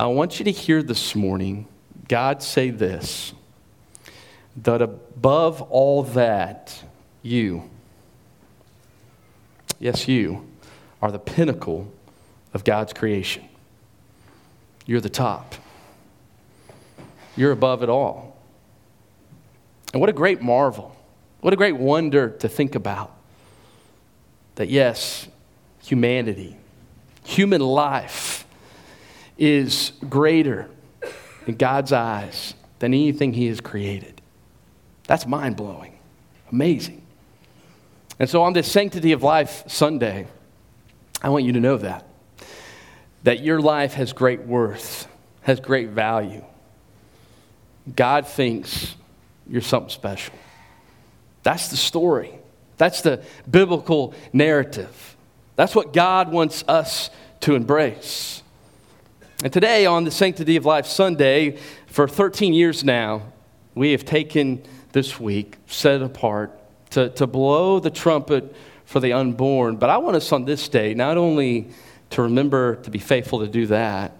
I want you to hear this morning God say this that above all that, you, yes, you, are the pinnacle of God's creation. You're the top. You're above it all. And what a great marvel. What a great wonder to think about. That yes, humanity, human life is greater in God's eyes than anything He has created. That's mind blowing, amazing. And so on this Sanctity of Life Sunday, I want you to know that. That your life has great worth, has great value. God thinks you're something special. That's the story. That's the biblical narrative. That's what God wants us to embrace. And today, on the Sanctity of Life Sunday, for 13 years now, we have taken this week, set it apart, to, to blow the trumpet for the unborn. But I want us on this day not only to remember to be faithful to do that,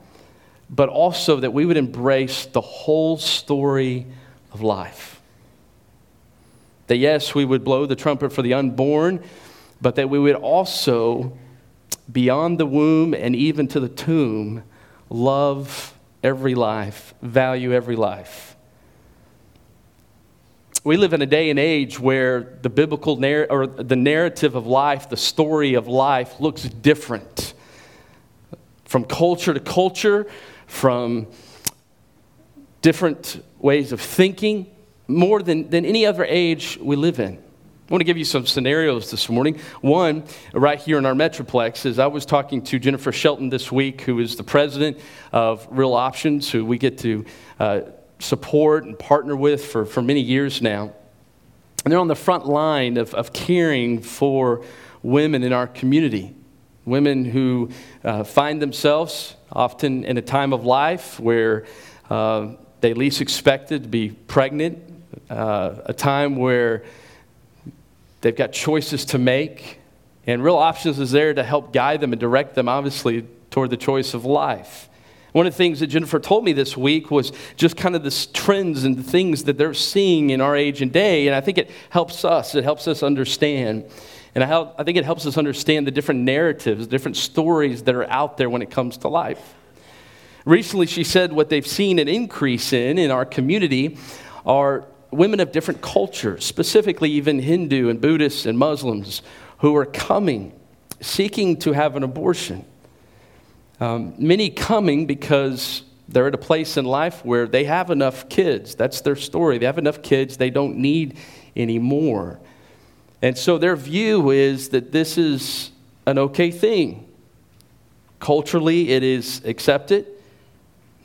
but also that we would embrace the whole story of life. That yes, we would blow the trumpet for the unborn, but that we would also, beyond the womb and even to the tomb, love every life, value every life. We live in a day and age where the biblical narr- or the narrative of life, the story of life looks different from culture to culture, from different ways of thinking, more than, than any other age we live in. I want to give you some scenarios this morning. One, right here in our Metroplex, is I was talking to Jennifer Shelton this week, who is the president of Real Options, who we get to uh, support and partner with for, for many years now. And they're on the front line of, of caring for women in our community. Women who uh, find themselves often in a time of life where uh, they least expected to be pregnant, uh, a time where they've got choices to make, and Real Options is there to help guide them and direct them, obviously, toward the choice of life. One of the things that Jennifer told me this week was just kind of the trends and the things that they're seeing in our age and day, and I think it helps us. It helps us understand. And I, I think it helps us understand the different narratives, different stories that are out there when it comes to life. Recently, she said what they've seen an increase in in our community are women of different cultures, specifically even Hindu and Buddhists and Muslims, who are coming, seeking to have an abortion. Um, many coming because they're at a place in life where they have enough kids. That's their story. They have enough kids, they don't need any more. And so their view is that this is an okay thing. Culturally, it is accepted,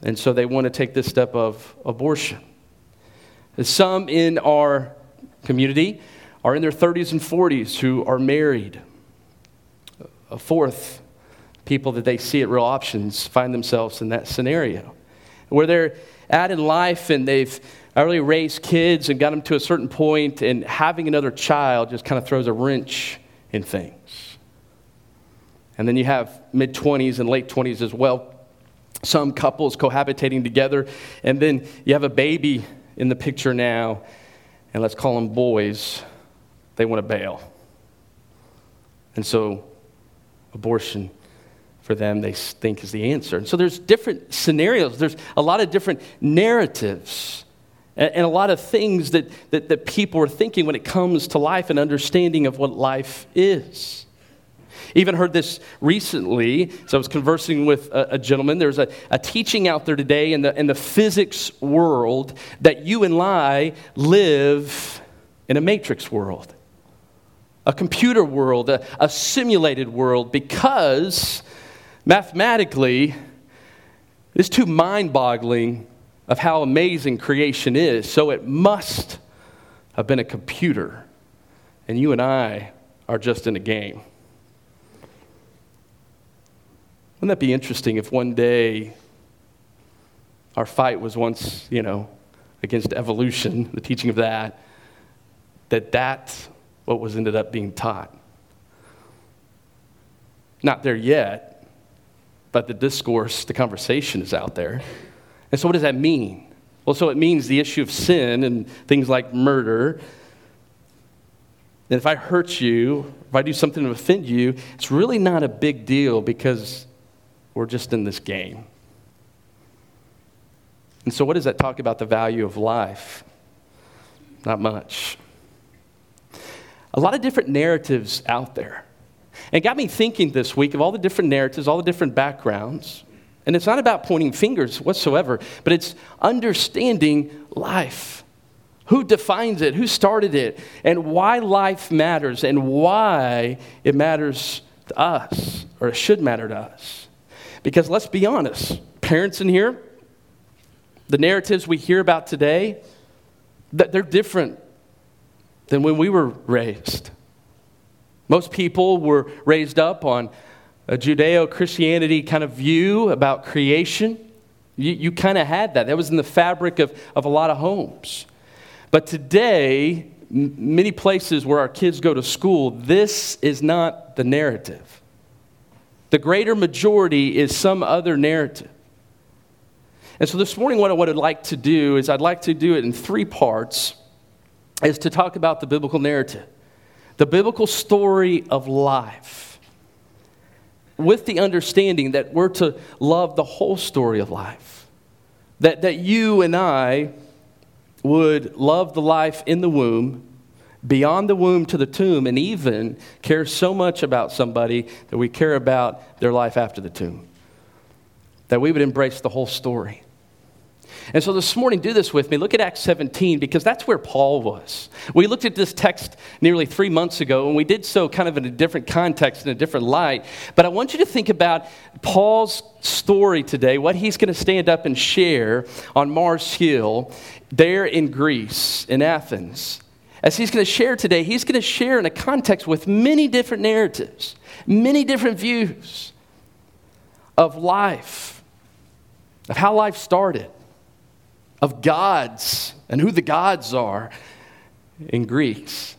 and so they want to take this step of abortion. Some in our community are in their 30s and 40s who are married. A fourth, people that they see at Real Options find themselves in that scenario. Where they're at in life and they've already raised kids and got them to a certain point, and having another child just kind of throws a wrench in things. And then you have mid 20s and late 20s as well. Some couples cohabitating together, and then you have a baby in the picture now, and let's call them boys, they want to bail. And so, abortion for them, they think is the answer. And so, there's different scenarios, there's a lot of different narratives, and, a lot of things that, that, that people are thinking when it comes to life and understanding of what life is. Even heard this recently. So I was conversing with a, a gentleman. There's a, a, teaching out there today in the, in the physics world that you and I live in a matrix world, a computer world, a, a simulated world, because mathematically, it's too mind boggling of how amazing creation is. So it must have been a computer. And you and I are just in a game. Wouldn't that be interesting if one day our fight was once, you know, against evolution, the teaching of that, that that's what was ended up being taught? Not there yet, but the discourse, the conversation is out there. And so, what does that mean? Well, so it means the issue of sin and things like murder. And if I hurt you, if I do something to offend you, it's really not a big deal because we're just in this game. And so, what does that talk about the value of life? Not much. A lot of different narratives out there. And it got me thinking this week of all the different narratives, all the different backgrounds. And it's not about pointing fingers whatsoever, but it's understanding life. Who defines it? Who started it? And why life matters and why it matters to us, or it should matter to us. Because let's be honest, parents in here, the narratives we hear about today, that they're different than when we were raised. Most people were raised up on a Judeo Christianity kind of view about creation. You, you kind of had that. That was in the fabric of, of a lot of homes. But today, m- many places where our kids go to school, this is not the narrative. The greater majority is some other narrative. And so this morning, what I would like to do is I'd like to do it in three parts, is to talk about the biblical narrative, the biblical story of life, with the understanding that we're to love the whole story of life. That, that you and I would love the life in the womb, beyond the womb to the tomb, and even care so much about somebody that we care about their life after the tomb. That we would embrace the whole story. And so this morning, do this with me. Look at Acts 17 because that's where Paul was. We looked at this text nearly three months ago, and we did so kind of in a different context, in a different light. But I want you to think about Paul's story today, what he's going to stand up and share on Mars Hill there in Greece, in Athens. As he's going to share today, he's going to share in a context with many different narratives, many different views of life, of how life started of gods and who the gods are in Greece.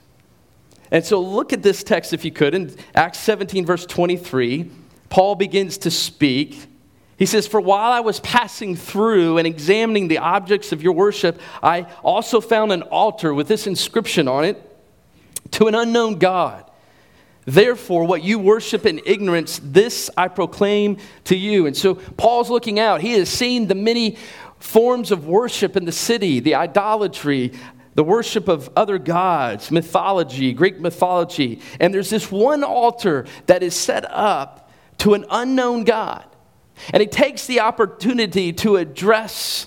And so look at this text if you could. In Acts 17, verse 23, Paul begins to speak. He says, For while I was passing through and examining the objects of your worship, I also found an altar with this inscription on it to an unknown God. Therefore, what you worship in ignorance, this I proclaim to you. And so Paul's looking out. He has seen the many forms of worship in the city, the idolatry, the worship of other gods, mythology, Greek mythology. And there's this one altar that is set up to an unknown God. And he takes the opportunity to address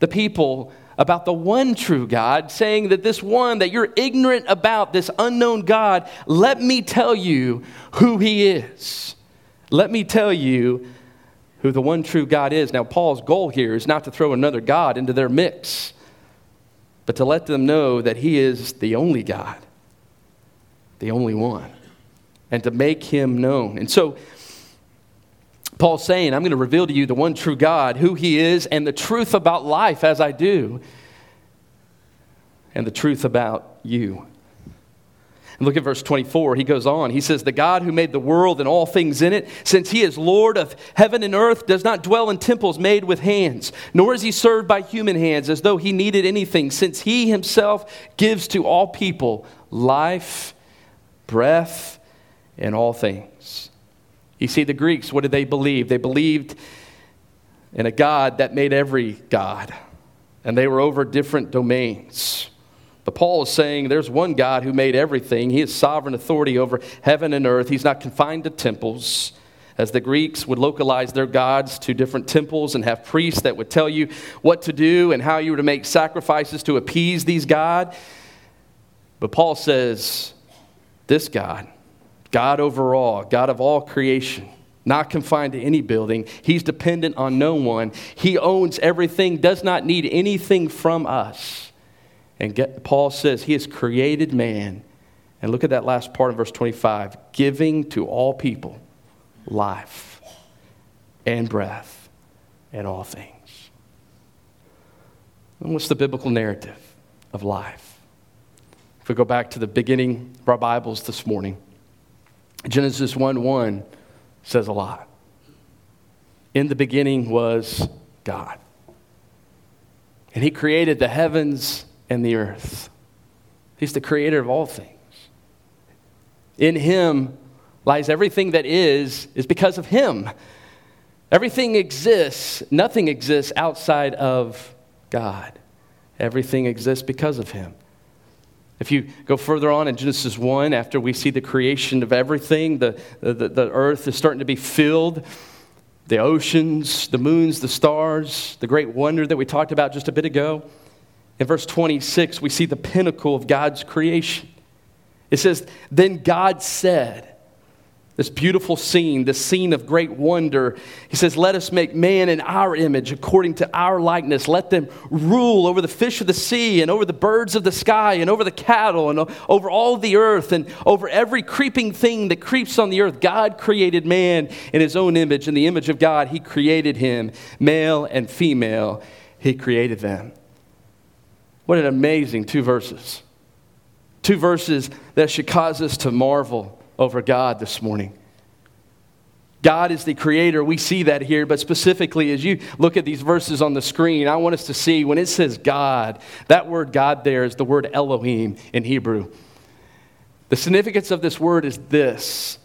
the people about the one true God, saying that this one that you're ignorant about, this unknown God, let me tell you who he is. Let me tell you who the one true God is. Now, Paul's goal here is not to throw another God into their mix, but to let them know that he is the only God, the only one, and to make him known. And so, Paul's saying, I'm going to reveal to you the one true God, who he is, and the truth about life as I do, and the truth about you. And look at verse 24. He goes on. He says, The God who made the world and all things in it, since he is Lord of heaven and earth, does not dwell in temples made with hands, nor is he served by human hands as though he needed anything, since he himself gives to all people life, breath, and all things. You see, the Greeks, what did they believe? They believed in a God that made every God, and they were over different domains. But Paul is saying there's one God who made everything. He has sovereign authority over heaven and earth. He's not confined to temples, as the Greeks would localize their gods to different temples and have priests that would tell you what to do and how you were to make sacrifices to appease these gods. But Paul says, this God, God over all, God of all creation, not confined to any building. He's dependent on no one. He owns everything, does not need anything from us. And get, Paul says he has created man. And look at that last part of verse 25 giving to all people life and breath and all things. And what's the biblical narrative of life? If we go back to the beginning of our Bibles this morning, Genesis 1 1 says a lot. In the beginning was God. And he created the heavens and the earth. He's the creator of all things. In him lies everything that is, is because of him. Everything exists, nothing exists outside of God. Everything exists because of him. If you go further on in Genesis 1, after we see the creation of everything, the, the, the earth is starting to be filled the oceans, the moons, the stars, the great wonder that we talked about just a bit ago. In verse 26, we see the pinnacle of God's creation. It says, Then God said, this beautiful scene, this scene of great wonder. He says, Let us make man in our image, according to our likeness. Let them rule over the fish of the sea, and over the birds of the sky, and over the cattle, and over all the earth, and over every creeping thing that creeps on the earth. God created man in his own image. In the image of God, he created him. Male and female, he created them. What an amazing two verses. Two verses that should cause us to marvel over God this morning. God is the creator. We see that here, but specifically as you look at these verses on the screen, I want us to see when it says God, that word God there is the word Elohim in Hebrew. The significance of this word is this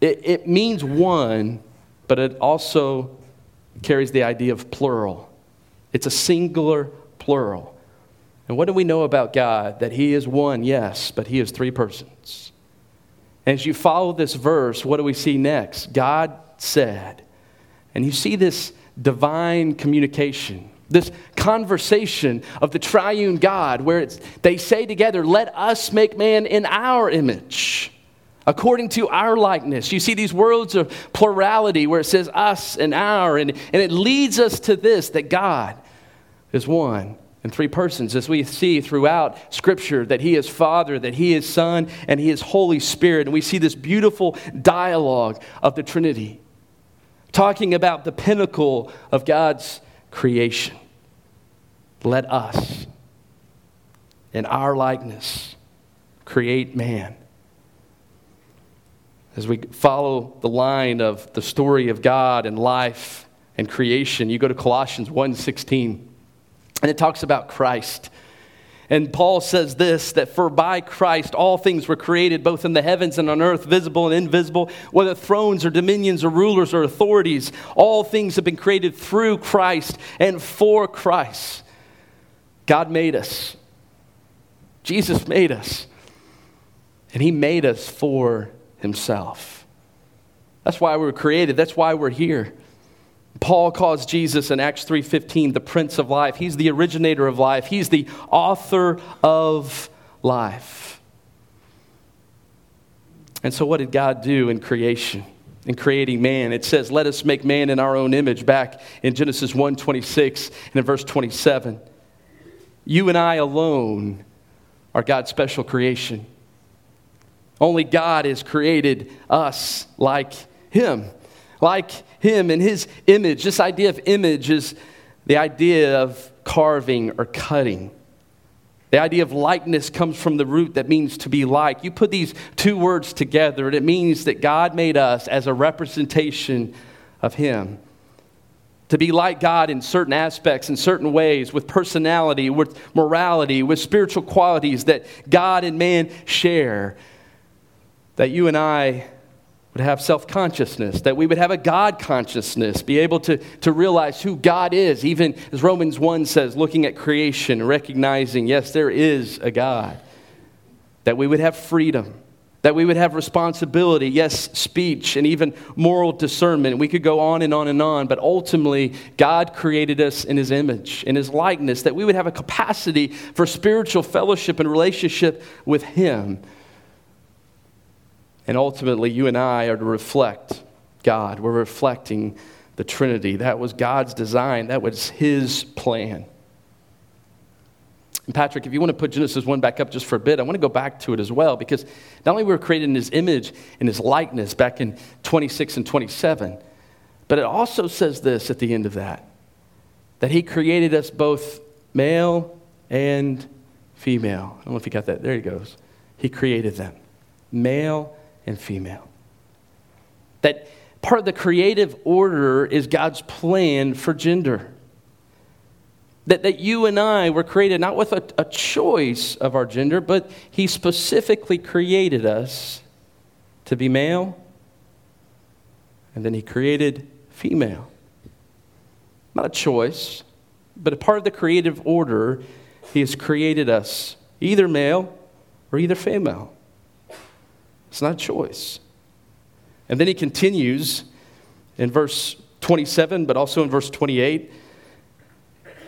it, it means one, but it also carries the idea of plural. It's a singular plural. And what do we know about God? That He is one, yes, but He is three persons. As you follow this verse, what do we see next? God said. And you see this divine communication, this conversation of the triune God, where it's, they say together, Let us make man in our image, according to our likeness. You see these words of plurality where it says us and our, and, and it leads us to this that God is one in three persons, as we see throughout Scripture that He is Father, that He is Son, and He is Holy Spirit. And we see this beautiful dialogue of the Trinity, talking about the pinnacle of God's creation. Let us, in our likeness, create man. As we follow the line of the story of God and life and creation, you go to Colossians 1 16. And it talks about Christ. And Paul says this that for by Christ all things were created, both in the heavens and on earth, visible and invisible, whether thrones or dominions or rulers or authorities. All things have been created through Christ and for Christ. God made us, Jesus made us, and He made us for Himself. That's why we were created, that's why we're here. Paul calls Jesus in Acts 3:15 the prince of life. He's the originator of life. He's the author of life. And so what did God do in creation? In creating man, it says, "Let us make man in our own image." Back in Genesis 1:26 and in verse 27. You and I alone are God's special creation. Only God has created us like him. Like him in his image. This idea of image is the idea of carving or cutting. The idea of likeness comes from the root that means to be like. You put these two words together, and it means that God made us as a representation of Him. To be like God in certain aspects, in certain ways, with personality, with morality, with spiritual qualities that God and man share. That you and I would have self consciousness, that we would have a God consciousness, be able to, to realize who God is, even as Romans 1 says, looking at creation, recognizing, yes, there is a God. That we would have freedom, that we would have responsibility, yes, speech, and even moral discernment. We could go on and on and on, but ultimately, God created us in His image, in His likeness, that we would have a capacity for spiritual fellowship and relationship with Him and ultimately, you and I are to reflect God. We're reflecting the Trinity. That was God's design, that was His plan. And Patrick, if you want to put Genesis 1 back up just for a bit, I want to go back to it as well because not only were we created in His image and His likeness back in 26 and 27, but it also says this at the end of that that He created us both male and female. I don't know if you got that. There He goes. He created them, male and female. That, Part of the creative order is God's plan for gender. That, that you and I were created not with a, a choice of our gender, but He specifically created us to be male, and then He created female. Not a choice, but a part of the creative order, He has created us either male or either female. It's not a choice. And then He continues in verse 27, but also in verse 28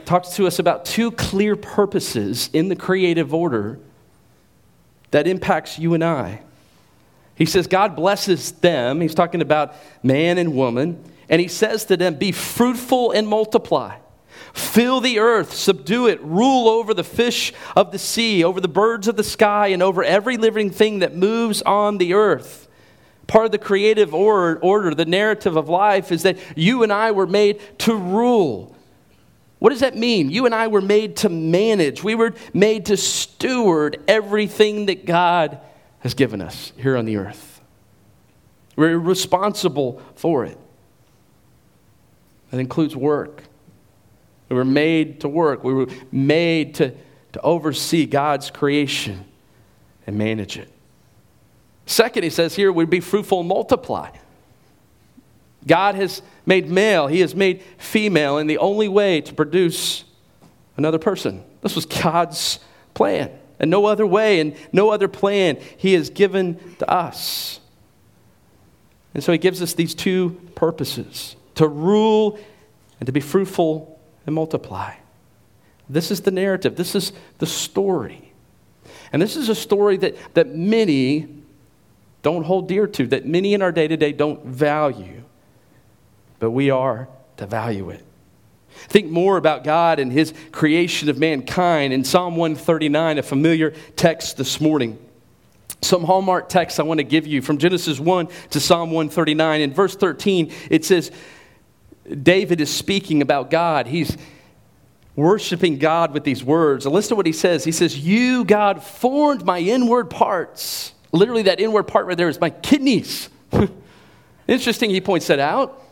talks to us about two clear purposes in the creative order that impacts you and I. He says God blesses them. He's talking about man and woman. And he says to them, Be fruitful and multiply. Fill the earth, subdue it, rule over the fish of the sea, over the birds of the sky, and over every living thing that moves on the earth. Part of the creative order, the narrative of life, is that you and I were made to rule. What does that mean? You and I were made to manage, we were made to steward everything that God has given us here on the earth. We're responsible for it. That includes work. We were made to work, we were made to, to oversee God's creation and manage it. Second, he says here, we'd be fruitful and multiply. God has made male, He has made female, and the only way to produce another person. This was God's plan, and no other way and no other plan He has given to us. And so He gives us these two purposes to rule and to be fruitful and multiply. This is the narrative, this is the story. And this is a story that, that many don't hold dear to, that many in our day to day don't value but we are to value it. Think more about God and His creation of mankind in Psalm 139, a familiar text this morning. Some hallmark text I want to give you from Genesis 1 to Psalm 139. In verse 13, it says, David is speaking about God. He's worshiping God with these words. And listen to what he says. He says, You, God, formed my inward parts. Literally, that inward part right there is my kidneys. Interesting, he points that out.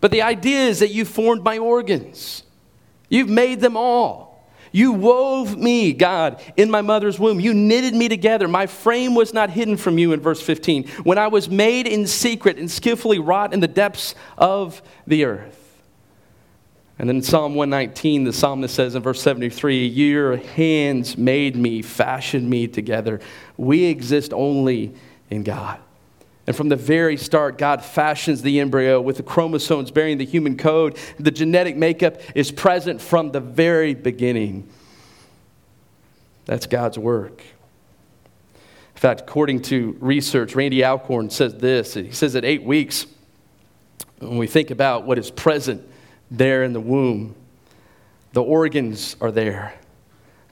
But the idea is that you formed my organs, you've made them all. You wove me, God, in my mother's womb. You knitted me together. My frame was not hidden from you in verse 15. When I was made in secret and skillfully wrought in the depths of the earth. And then in Psalm 119, the psalmist says in verse 73 Your hands made me, fashioned me together. We exist only in God. And from the very start, God fashions the embryo with the chromosomes bearing the human code. The genetic makeup is present from the very beginning. That's God's work. In fact, according to research, Randy Alcorn says this. He says at eight weeks, when we think about what is present there in the womb, the organs are there.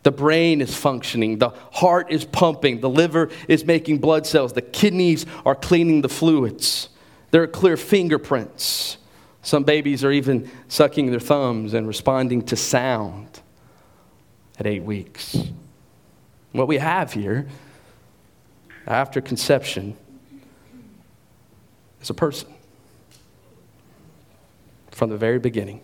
The brain is functioning, the heart is pumping, the liver is making blood cells, the kidneys are cleaning the fluids. There are clear fingerprints. Some babies are even sucking their thumbs and responding to sound at eight weeks. What we have here after conception is a person from the very beginning.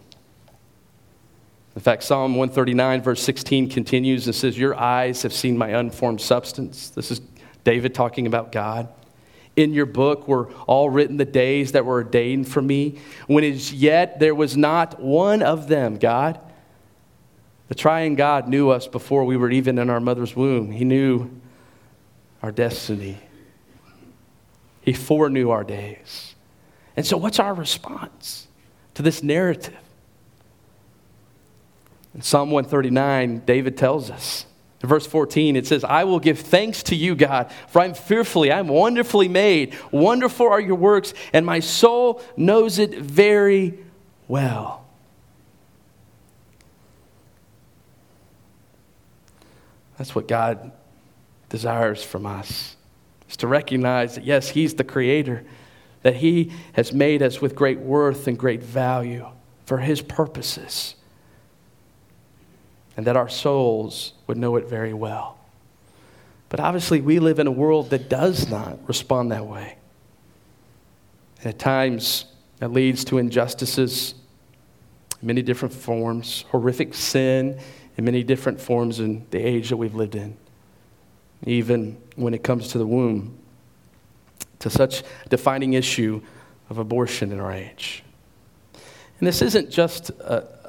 In fact, Psalm 139, verse 16 continues and says, Your eyes have seen my unformed substance. This is David talking about God. In your book were all written the days that were ordained for me, when as yet there was not one of them, God. The triune God knew us before we were even in our mother's womb. He knew our destiny, He foreknew our days. And so, what's our response to this narrative? In Psalm 139, David tells us. In verse 14, it says, I will give thanks to you, God, for I'm fearfully, I'm wonderfully made. Wonderful are your works, and my soul knows it very well. That's what God desires from us, is to recognize that, yes, He's the Creator, that He has made us with great worth and great value for His purposes and that our souls would know it very well. But obviously, we live in a world that does not respond that way. And at times, that leads to injustices in many different forms, horrific sin in many different forms in the age that we've lived in. Even when it comes to the womb, to such defining issue of abortion in our age. And this isn't just a,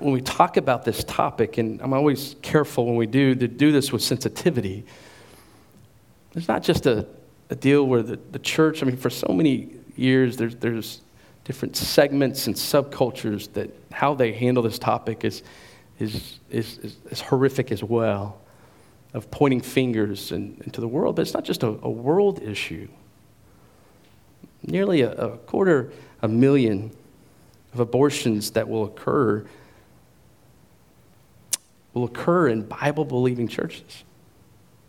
when we talk about this topic, and I'm always careful when we do to do this with sensitivity. There's not just a, a deal where the, the church, I mean, for so many years, there's, there's different segments and subcultures that how they handle this topic is, is, is, is, is horrific as well, of pointing fingers and, into the world. But it's not just a, a world issue. Nearly a, a quarter a million of abortions that will occur will occur in Bible believing churches.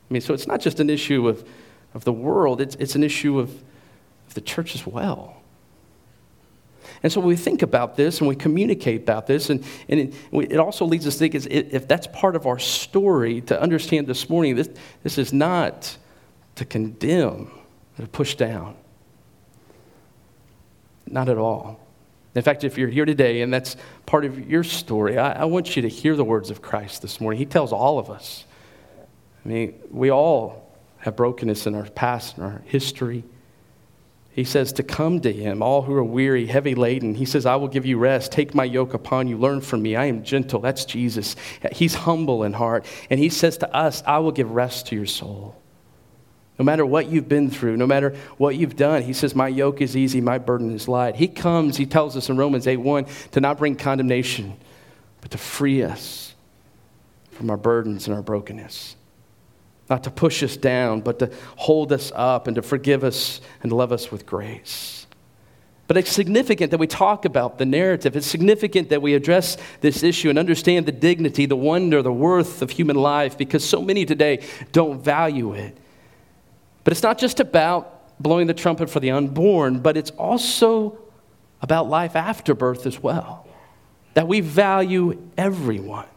I mean, so it's not just an issue of, of the world, it's, it's an issue of, of the church as well. And so when we think about this and we communicate about this, and, and it, it also leads us to think is if that's part of our story, to understand this morning, this, this is not to condemn or to push down. Not at all. In fact, if you're here today and that's part of your story, I, I, want you to hear the words of Christ this morning. He tells all of us. I mean, we all have brokenness in our past and our history. He says to come to him, all who are weary, heavy laden. He says, I will give you rest. Take my yoke upon you. Learn from me. I am gentle. That's Jesus. He's humble in heart. And he says to us, I will give rest to your soul. No matter what you've been through, no matter what you've done, he says, My yoke is easy, my burden is light. He comes, he tells us in Romans 8 1, to not bring condemnation, but to free us from our burdens and our brokenness. Not to push us down, but to hold us up and to forgive us and love us with grace. But it's significant that we talk about the narrative. It's significant that we address this issue and understand the dignity, the wonder, the worth of human life because so many today don't value it. But it's not just about blowing the trumpet for the unborn, but it's also about life after birth as well. That we value everyone.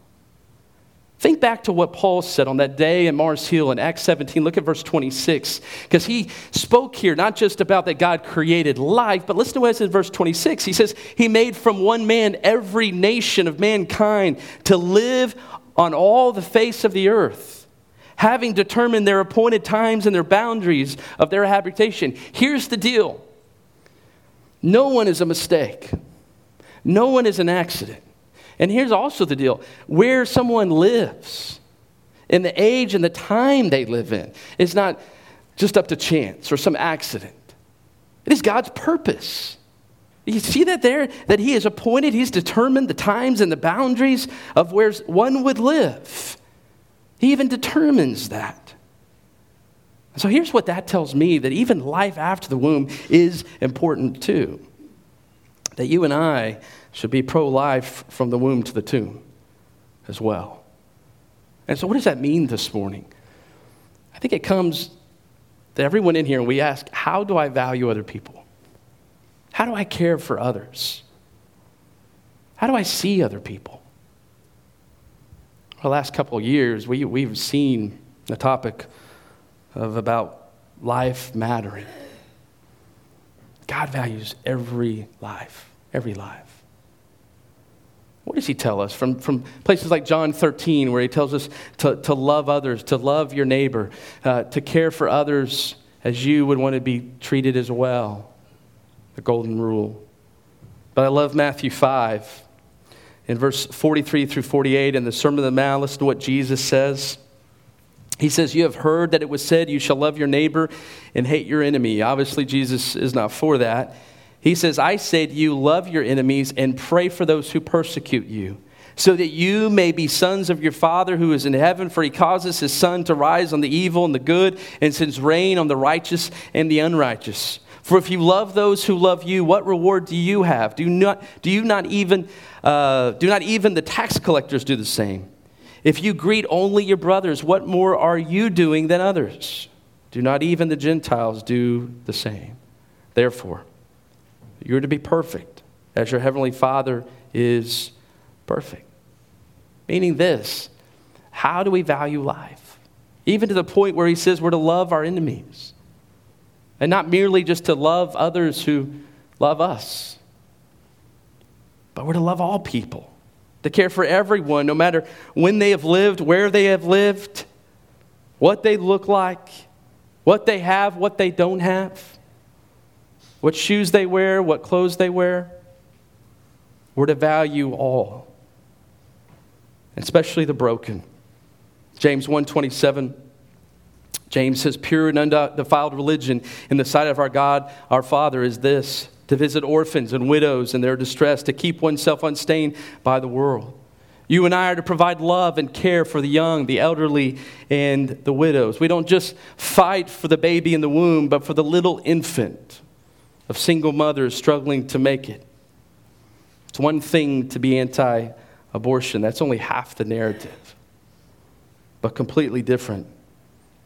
Think back to what Paul said on that day in Mars Hill in Acts 17. Look at verse 26, because he spoke here not just about that God created life, but listen to what it says in verse 26. He says, He made from one man every nation of mankind to live on all the face of the earth having determined their appointed times and their boundaries of their habitation. Here's the deal no one is a mistake, no one is an accident. And here's also the deal where someone lives, in the age and the time they live in, is not just up to chance or some accident. It is God's purpose. You see that there? That He has appointed, He's determined the times and the boundaries of where one would live. He even determines that. So here's what that tells me that even life after the womb is important too. That you and I should be pro life from the womb to the tomb as well. And so, what does that mean this morning? I think it comes to everyone in here, and we ask, How do I value other people? How do I care for others? How do I see other people? The last couple of years, we, we've seen the topic of about life mattering. God values every life, every life. What does he tell us? From, from places like John 13, where he tells us to, to love others, to love your neighbor, uh, to care for others as you would want to be treated as well. The golden rule. But I love Matthew 5, in verse 43 through 48 in the Sermon on the Mount, listen to what Jesus says. He says, You have heard that it was said, You shall love your neighbor and hate your enemy. Obviously, Jesus is not for that. He says, I say to you, love your enemies and pray for those who persecute you, so that you may be sons of your Father who is in heaven, for he causes his sun to rise on the evil and the good, and sends rain on the righteous and the unrighteous. For if you love those who love you, what reward do you have? Do, not, do you not even, uh, do not even the tax collectors do the same? If you greet only your brothers, what more are you doing than others? Do not even the Gentiles do the same? Therefore, you're to be perfect as your heavenly Father is perfect. Meaning this how do we value life? Even to the point where he says we're to love our enemies. And not merely just to love others who love us. But we're to love all people, to care for everyone, no matter when they have lived, where they have lived, what they look like, what they have, what they don't have, what shoes they wear, what clothes they wear. We're to value all, especially the broken. James 127 James says, Pure and undefiled religion in the sight of our God, our Father, is this to visit orphans and widows in their distress, to keep oneself unstained by the world. You and I are to provide love and care for the young, the elderly, and the widows. We don't just fight for the baby in the womb, but for the little infant of single mothers struggling to make it. It's one thing to be anti abortion, that's only half the narrative, but completely different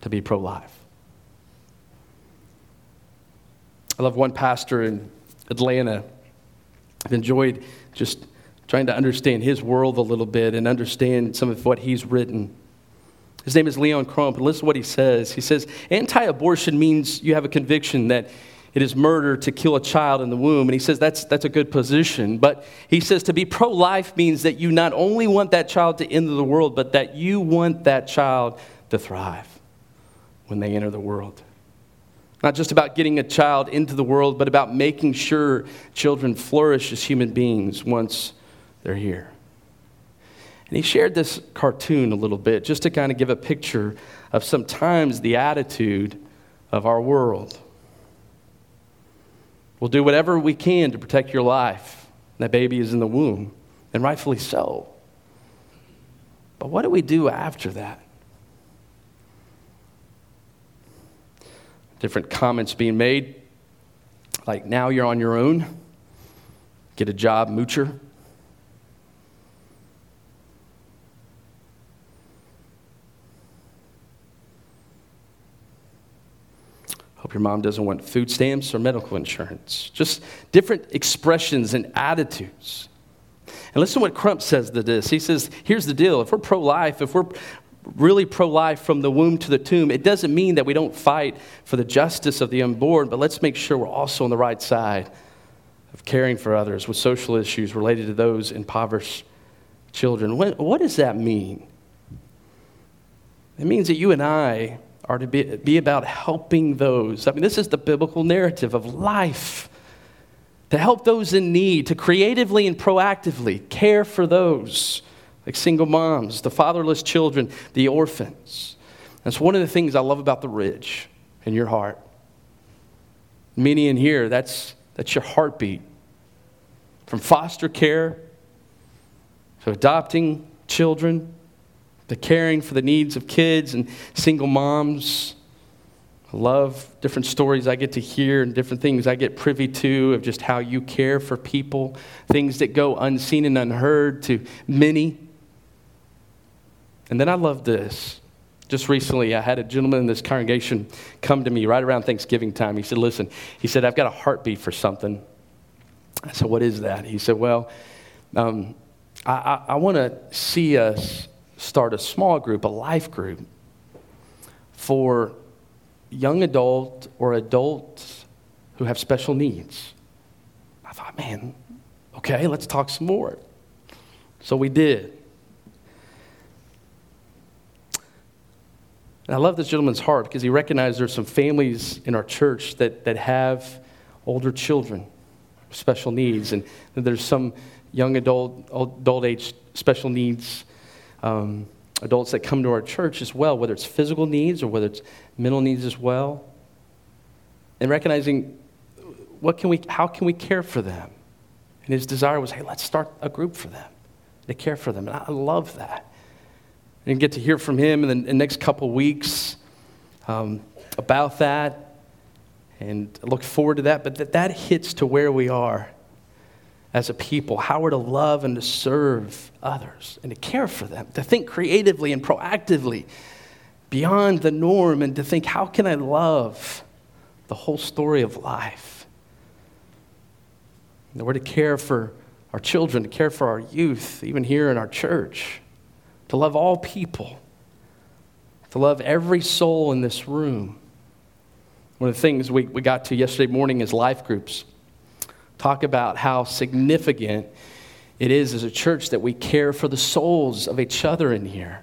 to be pro life. I love one pastor in Atlanta. I've enjoyed just trying to understand his world a little bit and understand some of what he's written. His name is Leon Crump, and listen to what he says. He says, Anti abortion means you have a conviction that it is murder to kill a child in the womb. And he says that's, that's a good position. But he says to be pro life means that you not only want that child to enter the world, but that you want that child to thrive when they enter the world. Not just about getting a child into the world, but about making sure children flourish as human beings once they're here. And he shared this cartoon a little bit just to kind of give a picture of sometimes the attitude of our world. We'll do whatever we can to protect your life. That baby is in the womb, and rightfully so. But what do we do after that? Different comments being made, like now you're on your own, get a job, moocher. Hope your mom doesn't want food stamps or medical insurance. Just different expressions and attitudes. And listen to what Crump says to this. He says, here's the deal. If we're pro life, if we're really pro life from the womb to the tomb, it doesn't mean that we don't fight for the justice of the unborn, but let's make sure we're also on the right side of caring for others with social issues related to those impoverished children. What, what does that mean? It means that you and I are to be, be about helping those. I mean, this is the biblical narrative of life. To help those in need, to creatively and proactively care for those like single moms, the fatherless children, the orphans. That's one of the things I love about the ridge in your heart. Many in here, that's, that's your heartbeat. From foster care to adopting children, to caring for the needs of kids and single moms. I love different stories I get to hear and different things I get privy to of just how you care for people, things that go unseen and unheard to many. And then I love this. Just recently, I had a gentleman in this congregation come to me right around Thanksgiving time. He said, Listen, he said, I've got a heartbeat for something. I said, What is that? He said, Well, um, I, I, I want to see us start a small group, a life group, for young adult or adults who have special needs. I thought, man, okay, let's talk some more. So we did. And I love this gentleman's heart because he recognized there's some families in our church that, that have older children, special needs, and there's some young adult, adult age special needs um, adults that come to our church as well, whether it's physical needs or whether it's mental needs as well. And recognizing what can we, how can we care for them? And his desire was, hey, let's start a group for them to care for them. And I love that and get to hear from him in the, next couple weeks um, about that. And look forward to that. But that, that hits to where we are as a people, how we're to love and to serve others and to care for them, to think creatively and proactively beyond the norm, and to think, how can I love the whole story of life? And we're to care for our children, to care for our youth, even here in our church to love all people, to love every soul in this room. One of the things we, we got to yesterday morning is life groups. talk about how significant it is as a church that we care for the souls of each other in here.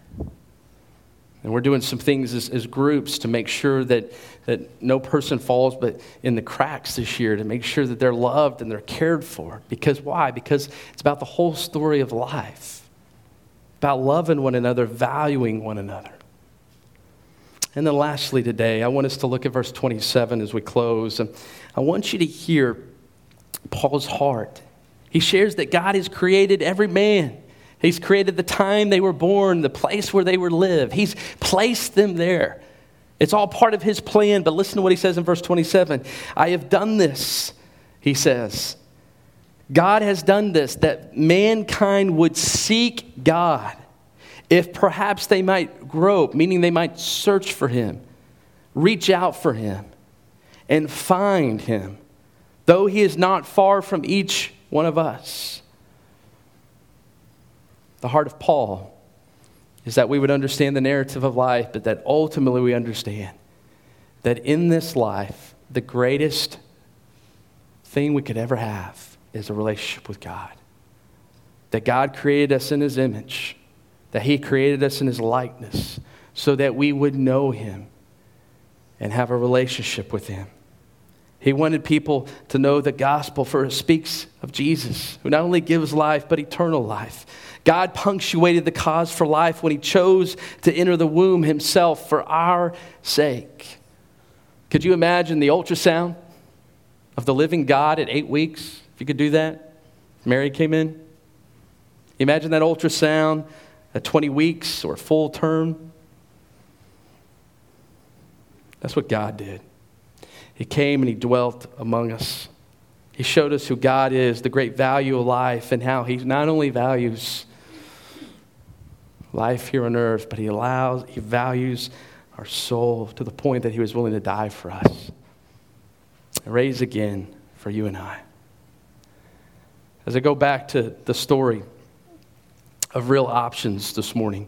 And we're doing some things as, as, groups to make sure that, that no person falls but in the cracks this year, to make sure that they're loved and they're cared for. Because why? Because it's about the whole story of life, about loving one another, valuing one another. And then lastly, today, I want us to look at verse 27 as we close. And I want you to hear Paul's heart. He shares that God has created every man. He's created the time they were born, the place where they were live. He's placed them there. It's all part of his plan, but listen to what he says in verse 27. I have done this, he says. God has done this that mankind would seek God if perhaps they might grope, meaning they might search for him, reach out for him, and find him, though he is not far from each one of us. The heart of Paul is that we would understand the narrative of life, but that ultimately we understand that in this life, the greatest thing we could ever have is a relationship with God. That God created us in his image that He created us in His likeness so that we would know Him and have a relationship with Him. He wanted people to know the gospel, for it speaks of Jesus, who not only gives life, but eternal life. God punctuated the cause for life when He chose to enter the womb Himself for our sake. Could you imagine the ultrasound of the living God at eight weeks? If you could do that, Mary came in. Imagine that ultrasound at 20 weeks or full term. That's what God did. He came and He dwelt among us. He showed us who God is, the great value of life, and how He not only values life here on earth, but He allows, He values our soul to the point that He was willing to die for us, and raise again for you and I. As I go back to the story, of real options this morning.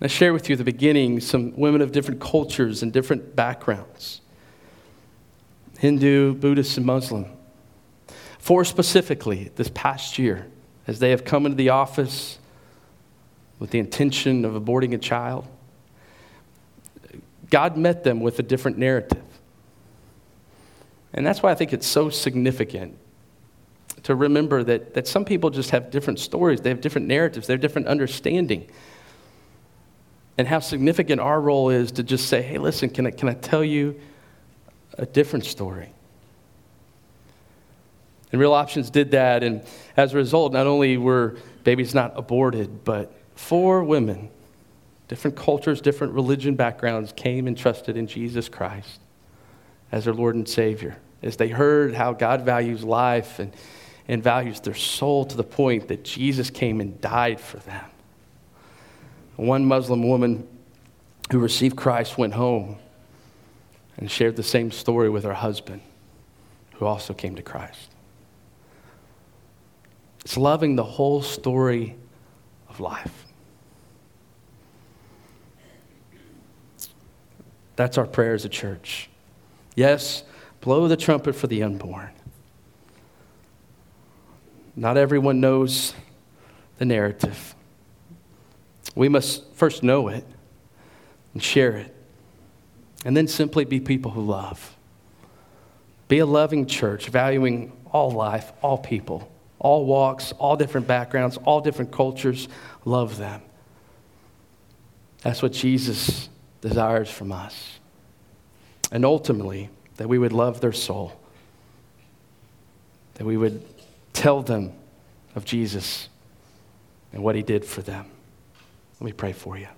I share with you at the beginning some women of different cultures and different backgrounds Hindu, Buddhist, and Muslim. Four specifically this past year, as they have come into the office with the intention of aborting a child, God met them with a different narrative. And that's why I think it's so significant to remember that, that some people just have different stories, they have different narratives, they have different understanding. And how significant our role is to just say, hey, listen, can I, can I tell you a different story? And Real Options did that, and as a result, not only were babies not aborted, but four women, different cultures, different religion backgrounds, came and trusted in Jesus Christ as their Lord and Savior. As they heard how God values life and and values their soul to the point that Jesus came and died for them. One Muslim woman who received Christ went home and shared the same story with her husband, who also came to Christ. It's loving the whole story of life. That's our prayer as a church. Yes, blow the trumpet for the unborn. Not everyone knows the narrative. We must first know it and share it, and then simply be people who love. Be a loving church, valuing all life, all people, all walks, all different backgrounds, all different cultures. Love them. That's what Jesus desires from us. And ultimately, that we would love their soul, that we would Tell them of Jesus and what he did for them. Let me pray for you.